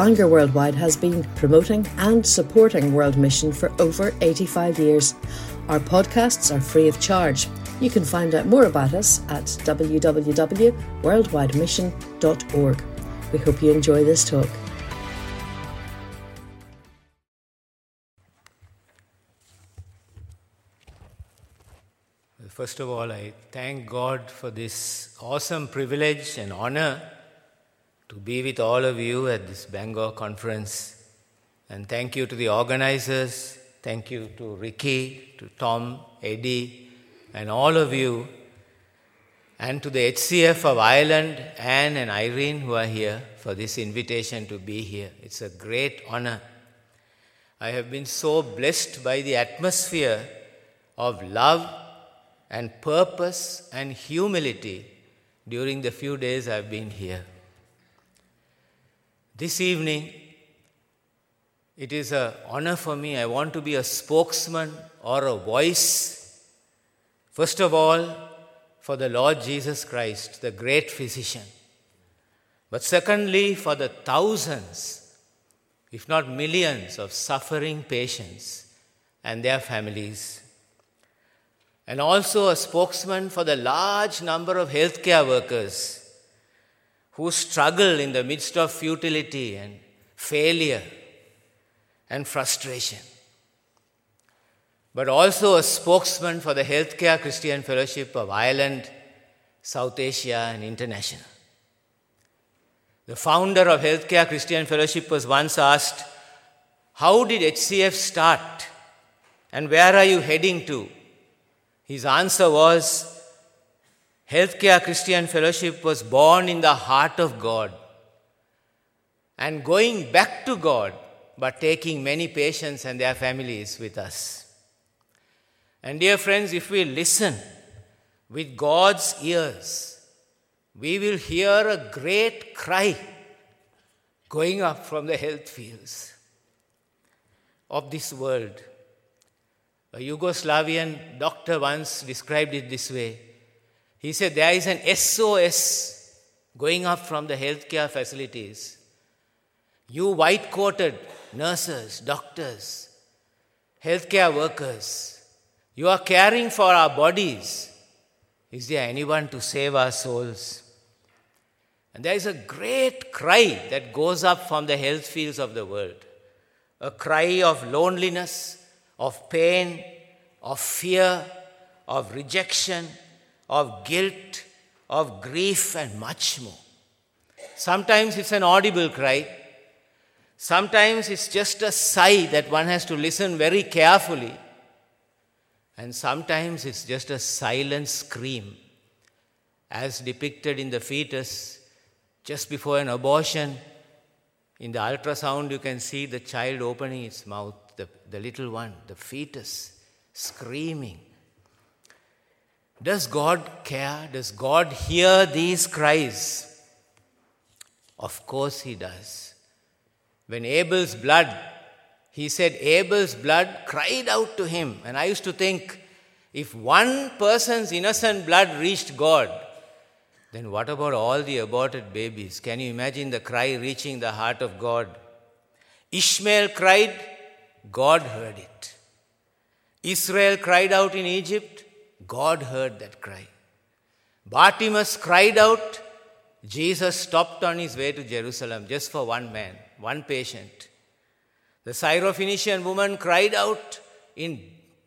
Bangor Worldwide has been promoting and supporting World Mission for over 85 years. Our podcasts are free of charge. You can find out more about us at www.worldwidemission.org. We hope you enjoy this talk. First of all, I thank God for this awesome privilege and honor to be with all of you at this Bangor conference. And thank you to the organizers. Thank you to Ricky, to Tom, Eddie, and all of you. And to the HCF of Ireland, Anne and Irene, who are here for this invitation to be here. It's a great honor. I have been so blessed by the atmosphere of love and purpose and humility during the few days I've been here. This evening, it is an honor for me. I want to be a spokesman or a voice. First of all, for the Lord Jesus Christ, the great physician. But secondly, for the thousands, if not millions, of suffering patients and their families and also a spokesman for the large number of healthcare workers who struggle in the midst of futility and failure and frustration. But also a spokesman for the Healthcare Christian Fellowship of Ireland, South Asia, and International. The founder of Healthcare Christian Fellowship was once asked, How did HCF start? And where are you heading to? His answer was Healthcare Christian Fellowship was born in the heart of God and going back to God, but taking many patients and their families with us. And, dear friends, if we listen with God's ears, we will hear a great cry going up from the health fields of this world. A Yugoslavian doctor once described it this way. He said there is an SOS going up from the healthcare facilities. You white coated nurses, doctors, healthcare workers, you are caring for our bodies. Is there anyone to save our souls? And there is a great cry that goes up from the health fields of the world a cry of loneliness, of pain, of fear, of rejection, of guilt, of grief, and much more. Sometimes it's an audible cry. Sometimes it's just a sigh that one has to listen very carefully. And sometimes it's just a silent scream, as depicted in the fetus just before an abortion. In the ultrasound, you can see the child opening its mouth the, the little one, the fetus, screaming. Does God care? Does God hear these cries? Of course, He does. When Abel's blood, he said, Abel's blood cried out to him. And I used to think, if one person's innocent blood reached God, then what about all the aborted babies? Can you imagine the cry reaching the heart of God? Ishmael cried, God heard it. Israel cried out in Egypt, God heard that cry. Bartimaeus cried out, Jesus stopped on his way to Jerusalem just for one man, one patient. The Syrophoenician woman cried out in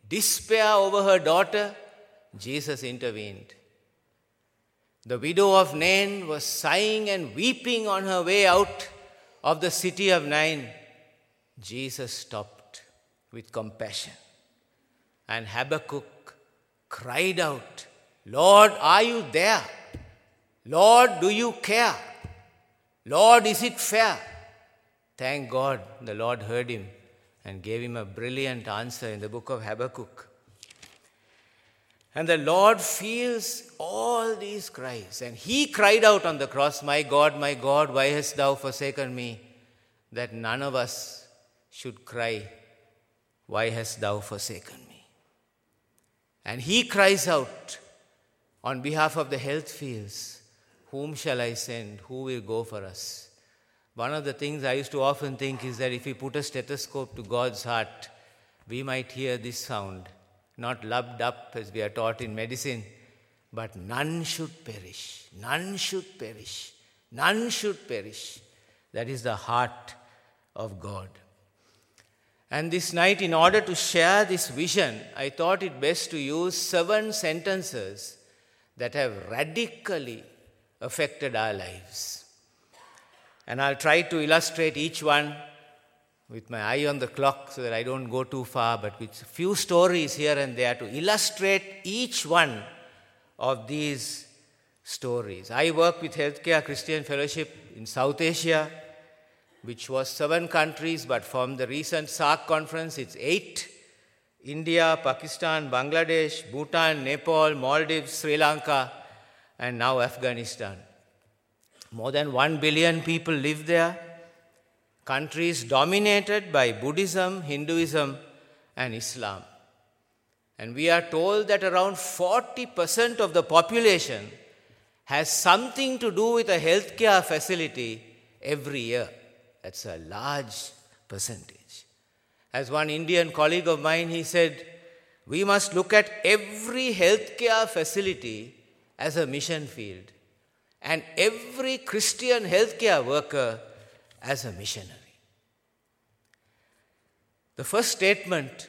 despair over her daughter. Jesus intervened. The widow of Nain was sighing and weeping on her way out of the city of Nain. Jesus stopped with compassion. And Habakkuk cried out, Lord, are you there? Lord, do you care? Lord, is it fair? Thank God the Lord heard him and gave him a brilliant answer in the book of Habakkuk. And the Lord feels all these cries. And he cried out on the cross, My God, my God, why hast thou forsaken me? That none of us should cry why hast thou forsaken? And he cries out on behalf of the health fields Whom shall I send? Who will go for us? One of the things I used to often think is that if we put a stethoscope to God's heart, we might hear this sound, not lub dub as we are taught in medicine, but none should perish, none should perish, none should perish. That is the heart of God. And this night, in order to share this vision, I thought it best to use seven sentences that have radically affected our lives. And I'll try to illustrate each one with my eye on the clock so that I don't go too far, but with a few stories here and there to illustrate each one of these stories. I work with Healthcare Christian Fellowship in South Asia, which was seven countries, but from the recent SAARC conference, it's eight. India, Pakistan, Bangladesh, Bhutan, Nepal, Maldives, Sri Lanka, and now Afghanistan. More than one billion people live there. Countries dominated by Buddhism, Hinduism, and Islam. And we are told that around 40% of the population has something to do with a healthcare facility every year. That's a large percentage. As one Indian colleague of mine, he said, we must look at every healthcare facility as a mission field and every Christian healthcare worker as a missionary. The first statement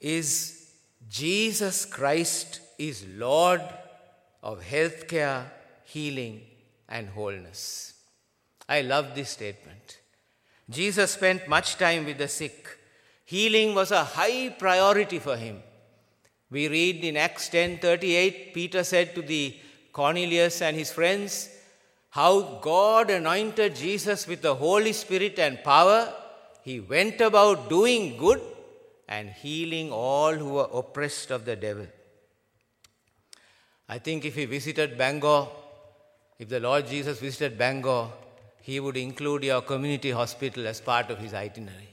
is Jesus Christ is Lord of healthcare, healing, and wholeness. I love this statement. Jesus spent much time with the sick. Healing was a high priority for him. We read in Acts 10:38 Peter said to the Cornelius and his friends how God anointed Jesus with the Holy Spirit and power. He went about doing good and healing all who were oppressed of the devil. I think if he visited Bangor, if the Lord Jesus visited Bangor, he would include your community hospital as part of his itinerary.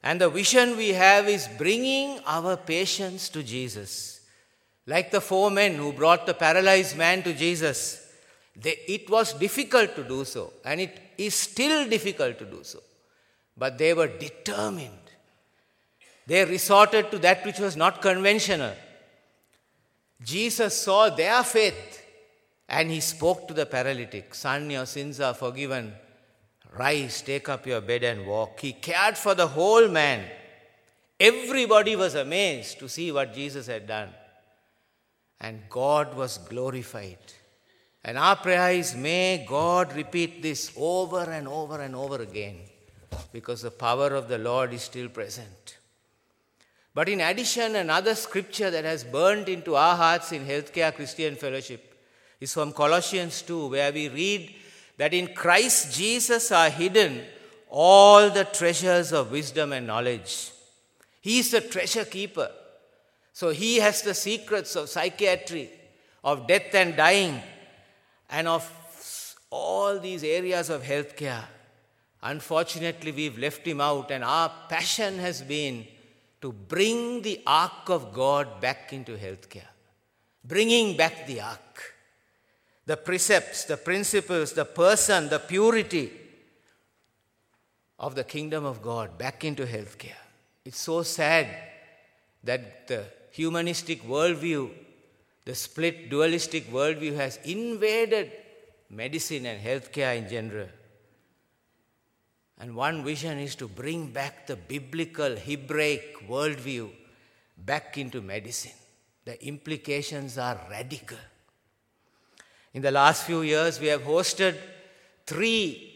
And the vision we have is bringing our patients to Jesus. Like the four men who brought the paralyzed man to Jesus, they, it was difficult to do so, and it is still difficult to do so. But they were determined. They resorted to that which was not conventional. Jesus saw their faith and he spoke to the paralytic Son, your sins are forgiven. Rise, take up your bed and walk. He cared for the whole man. Everybody was amazed to see what Jesus had done. And God was glorified. And our prayer is may God repeat this over and over and over again because the power of the Lord is still present. But in addition, another scripture that has burned into our hearts in Healthcare Christian Fellowship is from Colossians 2, where we read that in Christ Jesus are hidden all the treasures of wisdom and knowledge. He is the treasure keeper. So he has the secrets of psychiatry, of death and dying, and of all these areas of healthcare. Unfortunately, we've left him out, and our passion has been to bring the ark of God back into healthcare. Bringing back the ark. The precepts, the principles, the person, the purity of the kingdom of God back into healthcare. It's so sad that the humanistic worldview, the split dualistic worldview has invaded medicine and healthcare in general. And one vision is to bring back the biblical Hebraic worldview back into medicine. The implications are radical. In the last few years, we have hosted three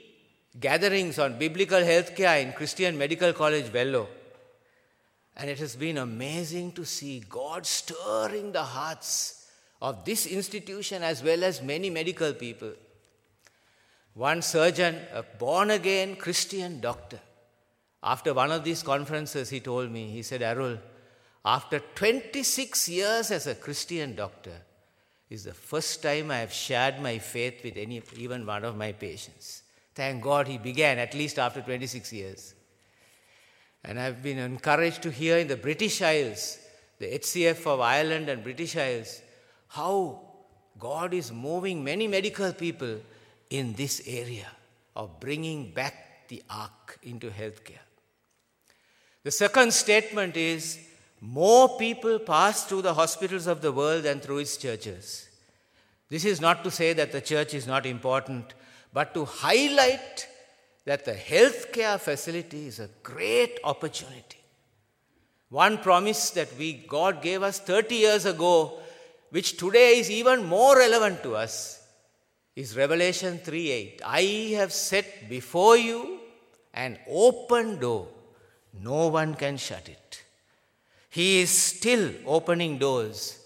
gatherings on biblical healthcare in Christian Medical College, Vellore. And it has been amazing to see God stirring the hearts of this institution as well as many medical people. One surgeon, a born again Christian doctor, after one of these conferences, he told me, he said, Arul, after 26 years as a Christian doctor, is the first time I have shared my faith with any, even one of my patients. Thank God he began, at least after 26 years. And I've been encouraged to hear in the British Isles, the HCF of Ireland and British Isles, how God is moving many medical people in this area. of bringing back the ark into healthcare. The second statement is more people pass through the hospitals of the world than through its churches. This is not to say that the church is not important, but to highlight that the healthcare facility is a great opportunity. One promise that we God gave us 30 years ago, which today is even more relevant to us, is Revelation 3:8. I have set before you an open door. No one can shut it. He is still opening doors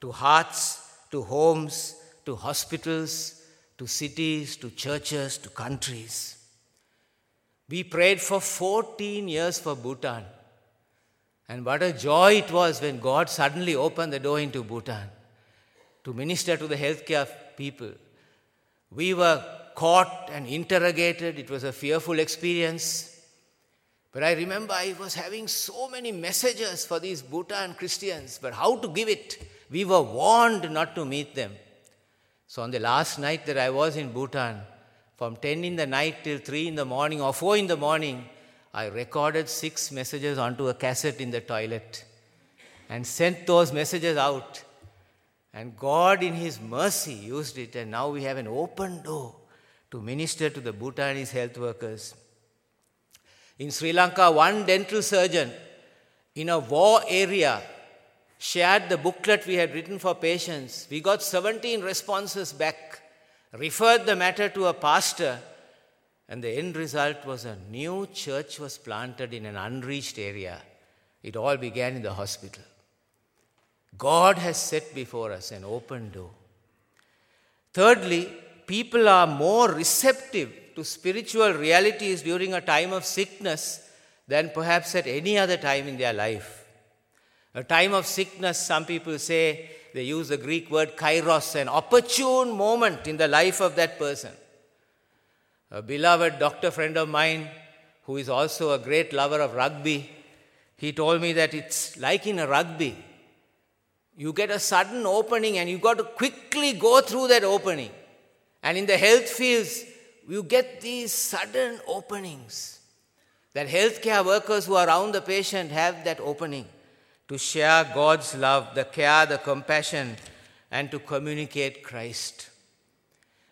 to hearts, to homes, to hospitals, to cities, to churches, to countries. We prayed for 14 years for Bhutan. And what a joy it was when God suddenly opened the door into Bhutan to minister to the healthcare people. We were caught and interrogated. It was a fearful experience. But I remember I was having so many messages for these Bhutan Christians, but how to give it? We were warned not to meet them. So on the last night that I was in Bhutan, from 10 in the night till 3 in the morning or 4 in the morning, I recorded six messages onto a cassette in the toilet and sent those messages out. And God, in His mercy, used it, and now we have an open door to minister to the Bhutanese health workers. In Sri Lanka, one dental surgeon in a war area shared the booklet we had written for patients. We got 17 responses back, referred the matter to a pastor, and the end result was a new church was planted in an unreached area. It all began in the hospital. God has set before us an open door. Thirdly, people are more receptive to spiritual realities during a time of sickness than perhaps at any other time in their life. A time of sickness, some people say, they use the Greek word kairos, an opportune moment in the life of that person. A beloved doctor friend of mine, who is also a great lover of rugby, he told me that it's like in a rugby. You get a sudden opening and you've got to quickly go through that opening. And in the health fields, you get these sudden openings. That healthcare workers who are around the patient have that opening to share God's love, the care, the compassion, and to communicate Christ.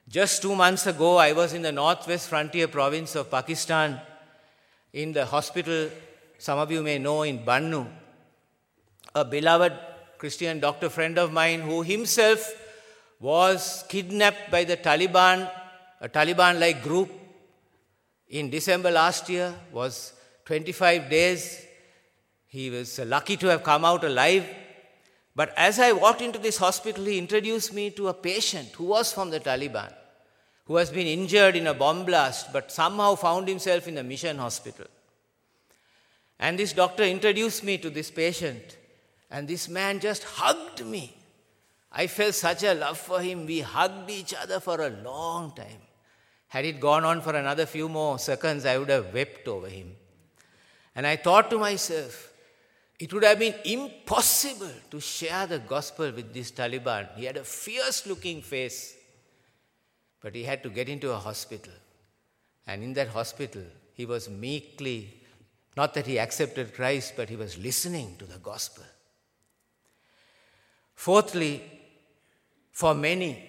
Just two months ago, I was in the northwest frontier province of Pakistan in the hospital, some of you may know, in Bannu. A beloved Christian doctor friend of mine who himself was kidnapped by the Taliban a Taliban like group in December last year, was 25 days. He was lucky to have come out alive. But as I walked into this hospital, he introduced me to a patient who was from the Taliban, who has been injured in a bomb blast, but somehow found himself in a mission hospital. And this doctor introduced me to this patient, and this man just hugged me. I felt such a love for him. We hugged each other for a long time. Had it gone on for another few more seconds, I would have wept over him. And I thought to myself, it would have been impossible to share the gospel with this Taliban. He had a fierce looking face, but he had to get into a hospital. And in that hospital, he was meekly, not that he accepted Christ, but he was listening to the gospel. Fourthly, for many,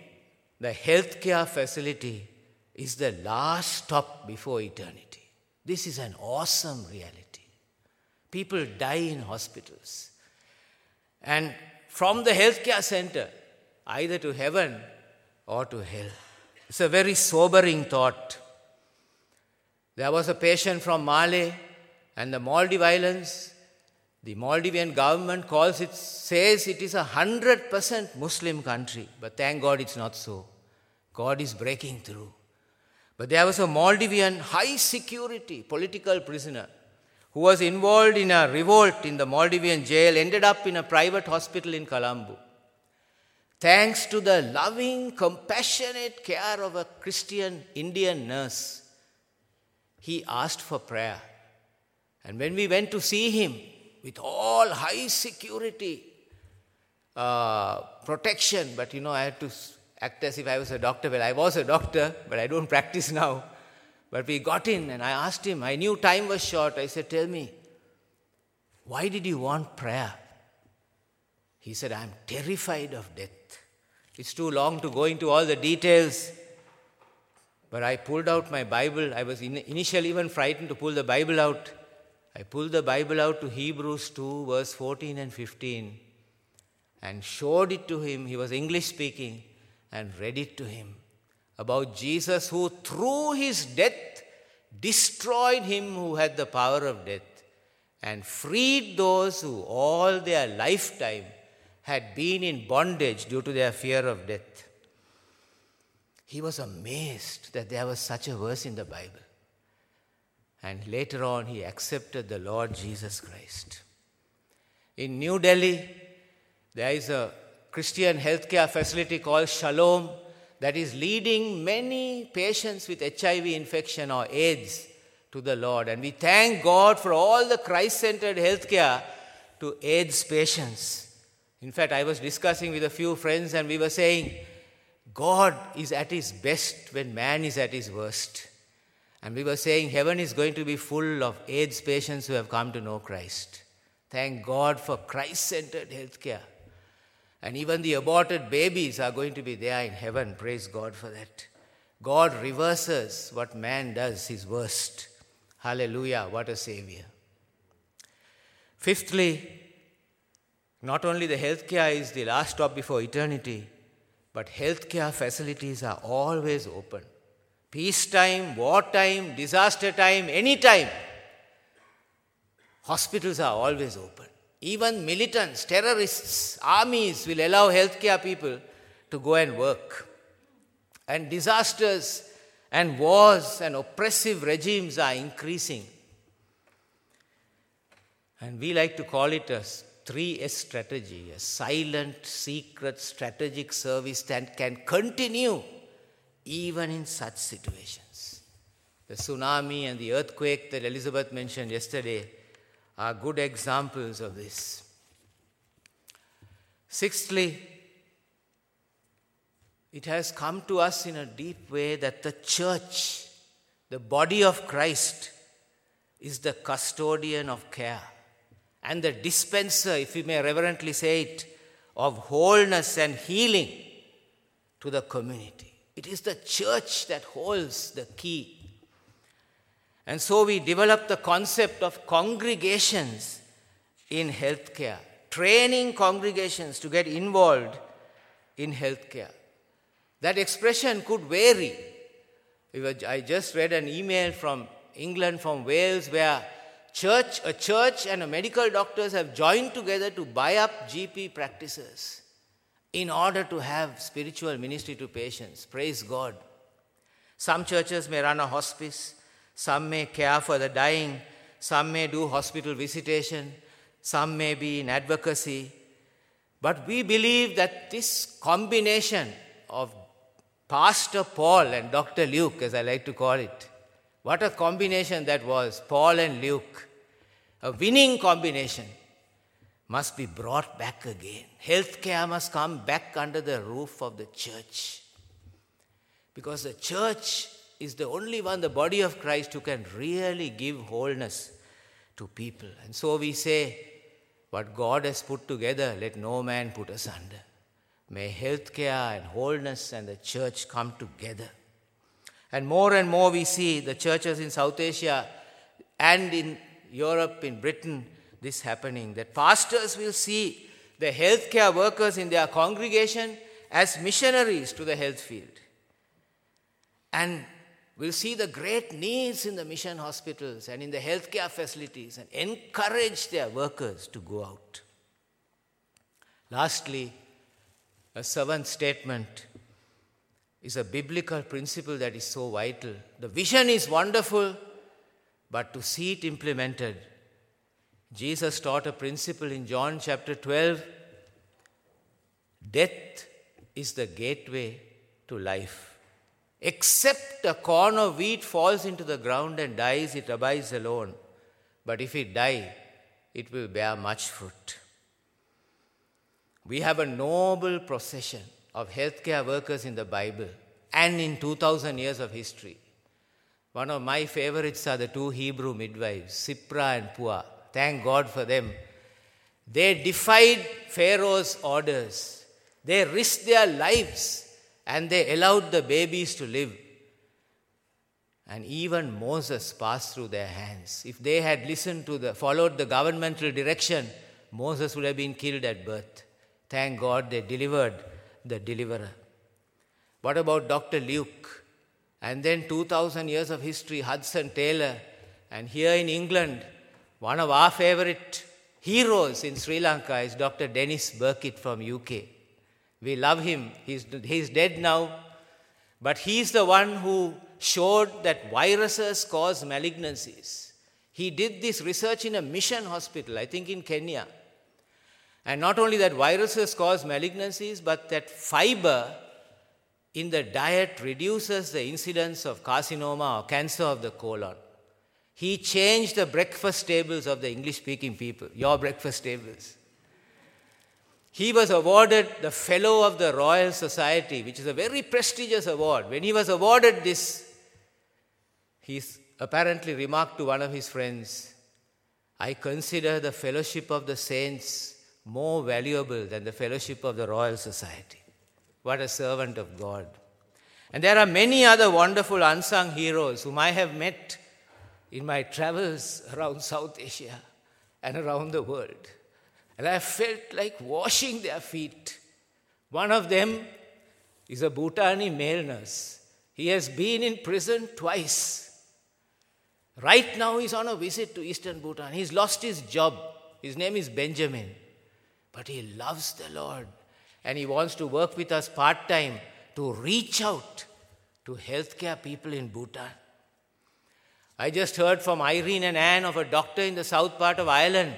the healthcare facility is the last stop before eternity. This is an awesome reality. People die in hospitals. And from the healthcare center, either to heaven or to hell. It's a very sobering thought. There was a patient from Mali and the Maldives Islands. The Maldivian government calls it, says it is a hundred percent Muslim country, but thank God it's not so. God is breaking through. But there was a Maldivian high security political prisoner who was involved in a revolt in the Maldivian jail, ended up in a private hospital in Colombo. Thanks to the loving, compassionate care of a Christian Indian nurse, he asked for prayer. And when we went to see him, with all high security uh, protection, but you know, I had to act as if I was a doctor. Well, I was a doctor, but I don't practice now. But we got in, and I asked him, I knew time was short. I said, Tell me, why did you want prayer? He said, I'm terrified of death. It's too long to go into all the details. But I pulled out my Bible. I was in, initially even frightened to pull the Bible out. I pulled the Bible out to Hebrews 2, verse 14 and 15, and showed it to him. He was English speaking, and read it to him about Jesus who, through his death, destroyed him who had the power of death and freed those who all their lifetime had been in bondage due to their fear of death. He was amazed that there was such a verse in the Bible. And later on, he accepted the Lord Jesus Christ. In New Delhi, there is a Christian healthcare facility called Shalom that is leading many patients with HIV infection or AIDS to the Lord. And we thank God for all the Christ centered healthcare to AIDS patients. In fact, I was discussing with a few friends and we were saying, God is at his best when man is at his worst. And we were saying heaven is going to be full of AIDS patients who have come to know Christ. Thank God for Christ centered healthcare. And even the aborted babies are going to be there in heaven. Praise God for that. God reverses what man does, his worst. Hallelujah, what a Savior. Fifthly, not only the healthcare is the last stop before eternity, but healthcare facilities are always open. Peacetime, wartime, disaster time, anytime. Hospitals are always open. Even militants, terrorists, armies will allow healthcare people to go and work. And disasters and wars and oppressive regimes are increasing. And we like to call it a 3S strategy, a silent, secret, strategic service that can continue even in such situations. The tsunami and the earthquake that Elizabeth mentioned yesterday are good examples of this. Sixthly, it has come to us in a deep way that the church, the body of Christ, is the custodian of care and the dispenser, if we may reverently say it, of wholeness and healing to the community. It is the church that holds the key. And so we developed the concept of congregations in healthcare, training congregations to get involved in healthcare. That expression could vary. I just read an email from England, from Wales, where church, a church and a medical doctors have joined together to buy up GP practices in order to have spiritual ministry to patients. Praise God. Some churches may run a hospice, some may care for the dying, some may do hospital visitation, some may be in advocacy. But we believe that this combination of Pastor Paul and Dr. Luke, as I like to call it, what a combination that was, Paul and Luke. A winning combination must be brought back again. Healthcare must come back under the roof of the church. Because the church is the only one, the body of Christ, who can really give wholeness to people. And so we say, what God has put together, let no man put asunder. May healthcare and wholeness and the church come together. And more and more we see the churches in South Asia and in Europe, in Britain, this happening that pastors will see the healthcare workers in their congregation as missionaries to the health field. And will see the great needs in the mission hospitals and in the healthcare facilities and encourage their workers to go out. Lastly, a seventh statement is a biblical principle that is so vital. The vision is wonderful, but to see it implemented, Jesus taught a principle in John chapter 12 death is the gateway to life. Except a corn of wheat falls into the ground and dies, it abides alone. But if it die, it will bear much fruit. We have a noble procession of healthcare workers in the Bible and in 2000 years of history. One of my favorites are the two Hebrew midwives, Sipra and Pua. Thank God for them. They defied Pharaoh's orders. They risked their lives and they allowed the babies to live. And even Moses passed through their hands. If they had listened to the followed the governmental direction, Moses would have been killed at birth. Thank God they delivered the deliverer. What about Dr. Luke? And then 2000 years of history, Hudson Taylor. And here in England, one of our favorite heroes in Sri Lanka is Dr. Dennis Burkitt from UK. We love him. He's, he's dead now. But he's the one who showed that viruses cause malignancies. He did this research in a mission hospital, I think in Kenya. And not only that viruses cause malignancies, but that fiber in the diet reduces the incidence of carcinoma or cancer of the colon. He changed the breakfast tables of the English speaking people, your breakfast tables. He was awarded the Fellow of the Royal Society, which is a very prestigious award. When he was awarded this, he apparently remarked to one of his friends, I consider the fellowship of the saints more valuable than the fellowship of the Royal Society. What a servant of God. And there are many other wonderful unsung heroes whom I have met in my travels around South Asia and around the world. And I felt like washing their feet. One of them is a Bhutani male nurse. He has been in prison twice. Right now, he's on a visit to Eastern Bhutan. He's lost his job. His name is Benjamin. But he loves the Lord and he wants to work with us part time to reach out to healthcare people in Bhutan. I just heard from Irene and Anne of a doctor in the south part of Ireland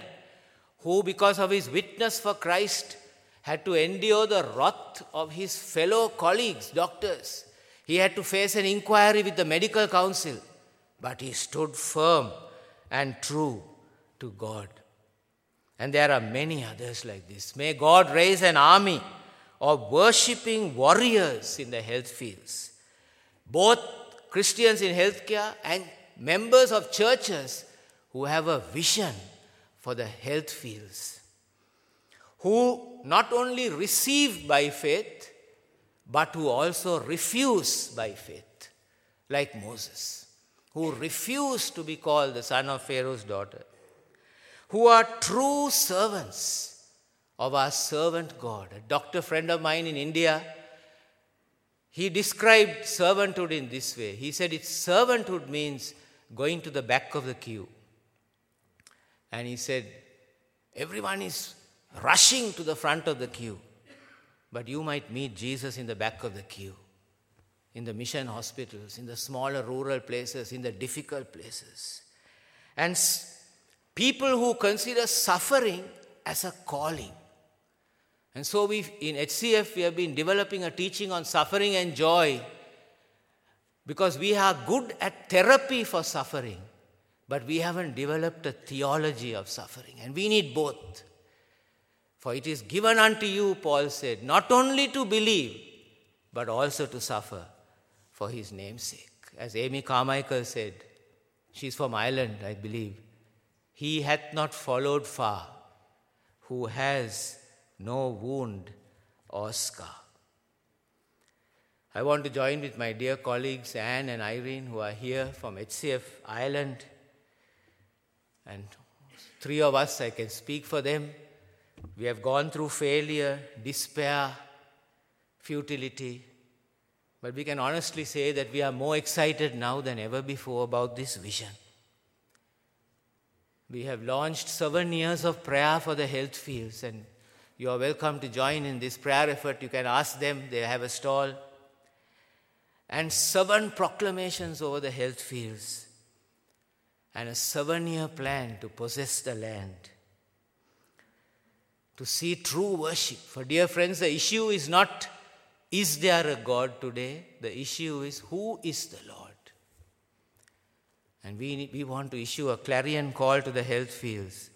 who, because of his witness for Christ, had to endure the wrath of his fellow colleagues, doctors. He had to face an inquiry with the medical council, but he stood firm and true to God. And there are many others like this. May God raise an army of worshipping warriors in the health fields, both Christians in healthcare and members of churches who have a vision for the health fields, who not only receive by faith, but who also refuse by faith, like Moses, who refused to be called the son of Pharaoh's daughter, who are true servants of our servant God. A doctor friend of mine in India, he described servanthood in this way. He said, It's servanthood means going to the back of the queue. And he said, Everyone is rushing to the front of the queue. But you might meet Jesus in the back of the queue, in the mission hospitals, in the smaller rural places, in the difficult places. And people who consider suffering as a calling. And so we in HCF we have been developing a teaching on suffering and joy because we are good at therapy for suffering, but we haven't developed a theology of suffering. And we need both. For it is given unto you, Paul said, not only to believe, but also to suffer for his name's sake. As Amy Carmichael said, she's from Ireland, I believe. He hath not followed far, who has no wound or scar. I want to join with my dear colleagues Anne and Irene, who are here from HCF Ireland. And three of us, I can speak for them. We have gone through failure, despair, futility. But we can honestly say that we are more excited now than ever before about this vision. We have launched seven years of prayer for the health fields, and you are welcome to join in this prayer effort. You can ask them, they have a stall and seven proclamations over the health fields, and a seven year plan to possess the land, to see true worship. For, dear friends, the issue is not is there a God today? The issue is who is the Lord? And we, we want to issue a clarion call to the health fields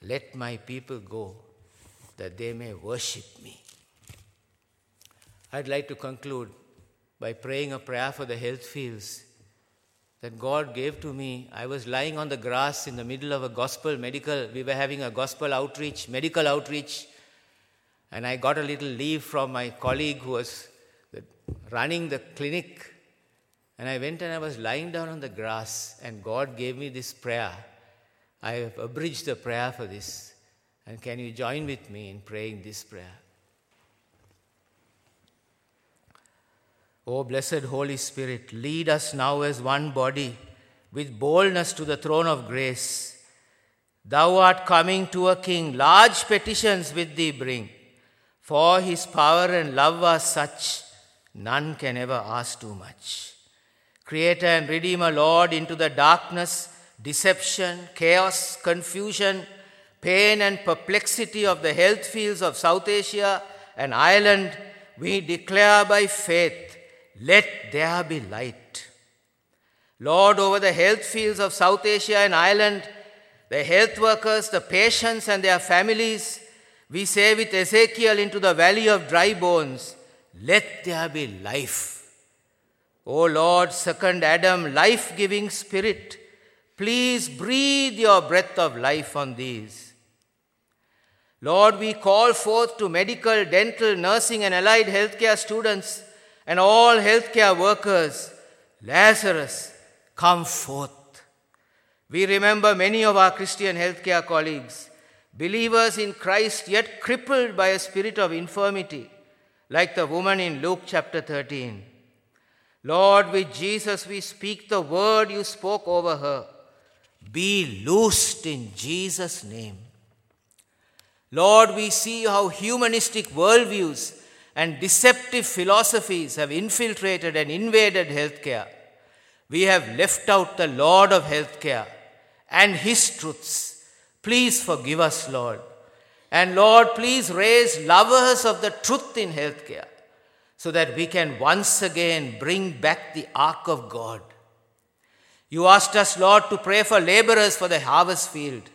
let my people go that they may worship me. I'd like to conclude by praying a prayer for the health fields that God gave to me. I was lying on the grass in the middle of a gospel medical, we were having a gospel outreach, medical outreach, and I got a little leave from my colleague who was running the clinic. And I went and I was lying down on the grass, and God gave me this prayer. I have abridged the prayer for this. And can you join with me in praying this prayer? O blessed Holy Spirit, lead us now as one body with boldness to the throne of grace. Thou art coming to a king, large petitions with thee bring. For his power and love are such, none can ever ask too much. Creator and Redeemer, Lord, into the darkness, deception, chaos, confusion, pain, and perplexity of the health fields of South Asia and Ireland, we declare by faith let there be light. Lord, over the health fields of South Asia and Ireland, the health workers, the patients, and their families, we say with Ezekiel into the valley of dry bones, let there be life. O Lord, second Adam, life giving spirit, please breathe your breath of life on these. Lord, we call forth to medical, dental, nursing, and allied healthcare students and all healthcare workers, Lazarus, come forth. We remember many of our Christian healthcare colleagues, believers in Christ, yet crippled by a spirit of infirmity, like the woman in Luke chapter 13. Lord, with Jesus we speak the word you spoke over her. Be loosed in Jesus' name. Lord, we see how humanistic worldviews and deceptive philosophies have infiltrated and invaded healthcare. We have left out the Lord of healthcare and His truths. Please forgive us, Lord. And Lord, please raise lovers of the truth in healthcare so that we can once again bring back the ark of God. You asked us, Lord, to pray for laborers for the harvest field.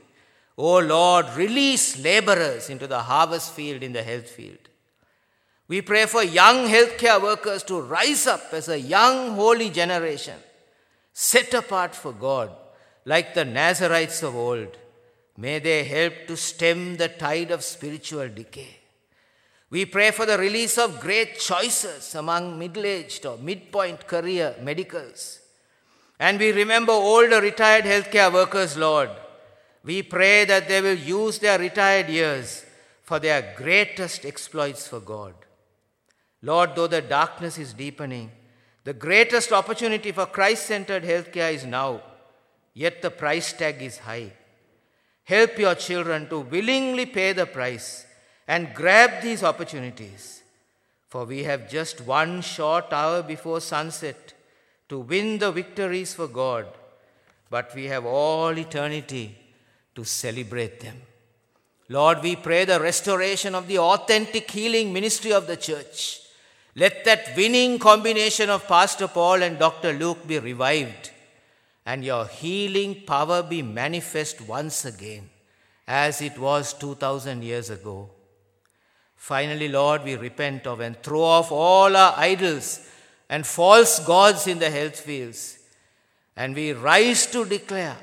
Oh Lord, release laborers into the harvest field in the health field. We pray for young healthcare workers to rise up as a young holy generation, set apart for God, like the Nazarites of old. May they help to stem the tide of spiritual decay. We pray for the release of great choices among middle aged or midpoint career medicals. And we remember older retired healthcare workers, Lord. We pray that they will use their retired years for their greatest exploits for God. Lord, though the darkness is deepening, the greatest opportunity for Christ centered healthcare is now, yet the price tag is high. Help your children to willingly pay the price and grab these opportunities, for we have just one short hour before sunset to win the victories for God, but we have all eternity to celebrate them. Lord, we pray the restoration of the authentic healing ministry of the church let that winning combination of Pastor Paul and Dr. Luke be revived and your healing power be manifest once again as it was 2000 years ago. Finally, Lord, we repent of and throw off all our idols and false gods in the health fields. And we rise to declare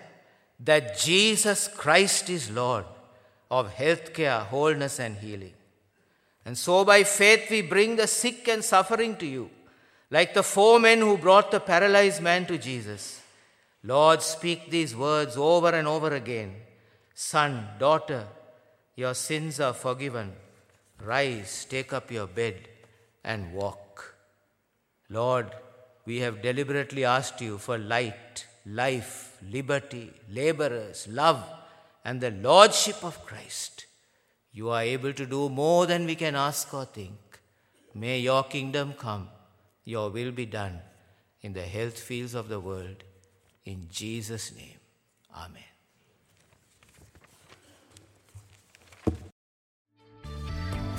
that Jesus Christ is Lord of healthcare, wholeness, and healing. And so by faith we bring the sick and suffering to you, like the four men who brought the paralyzed man to Jesus. Lord, speak these words over and over again Son, daughter, your sins are forgiven. Rise, take up your bed, and walk. Lord, we have deliberately asked you for light, life, liberty, laborers, love, and the Lordship of Christ. You are able to do more than we can ask or think. May your kingdom come, your will be done in the health fields of the world. In Jesus' name, Amen.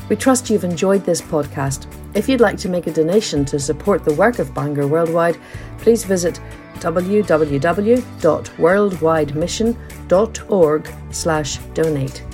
We trust you've enjoyed this podcast. If you'd like to make a donation to support the work of Bangor Worldwide, please visit www.worldwidemission.org/donate.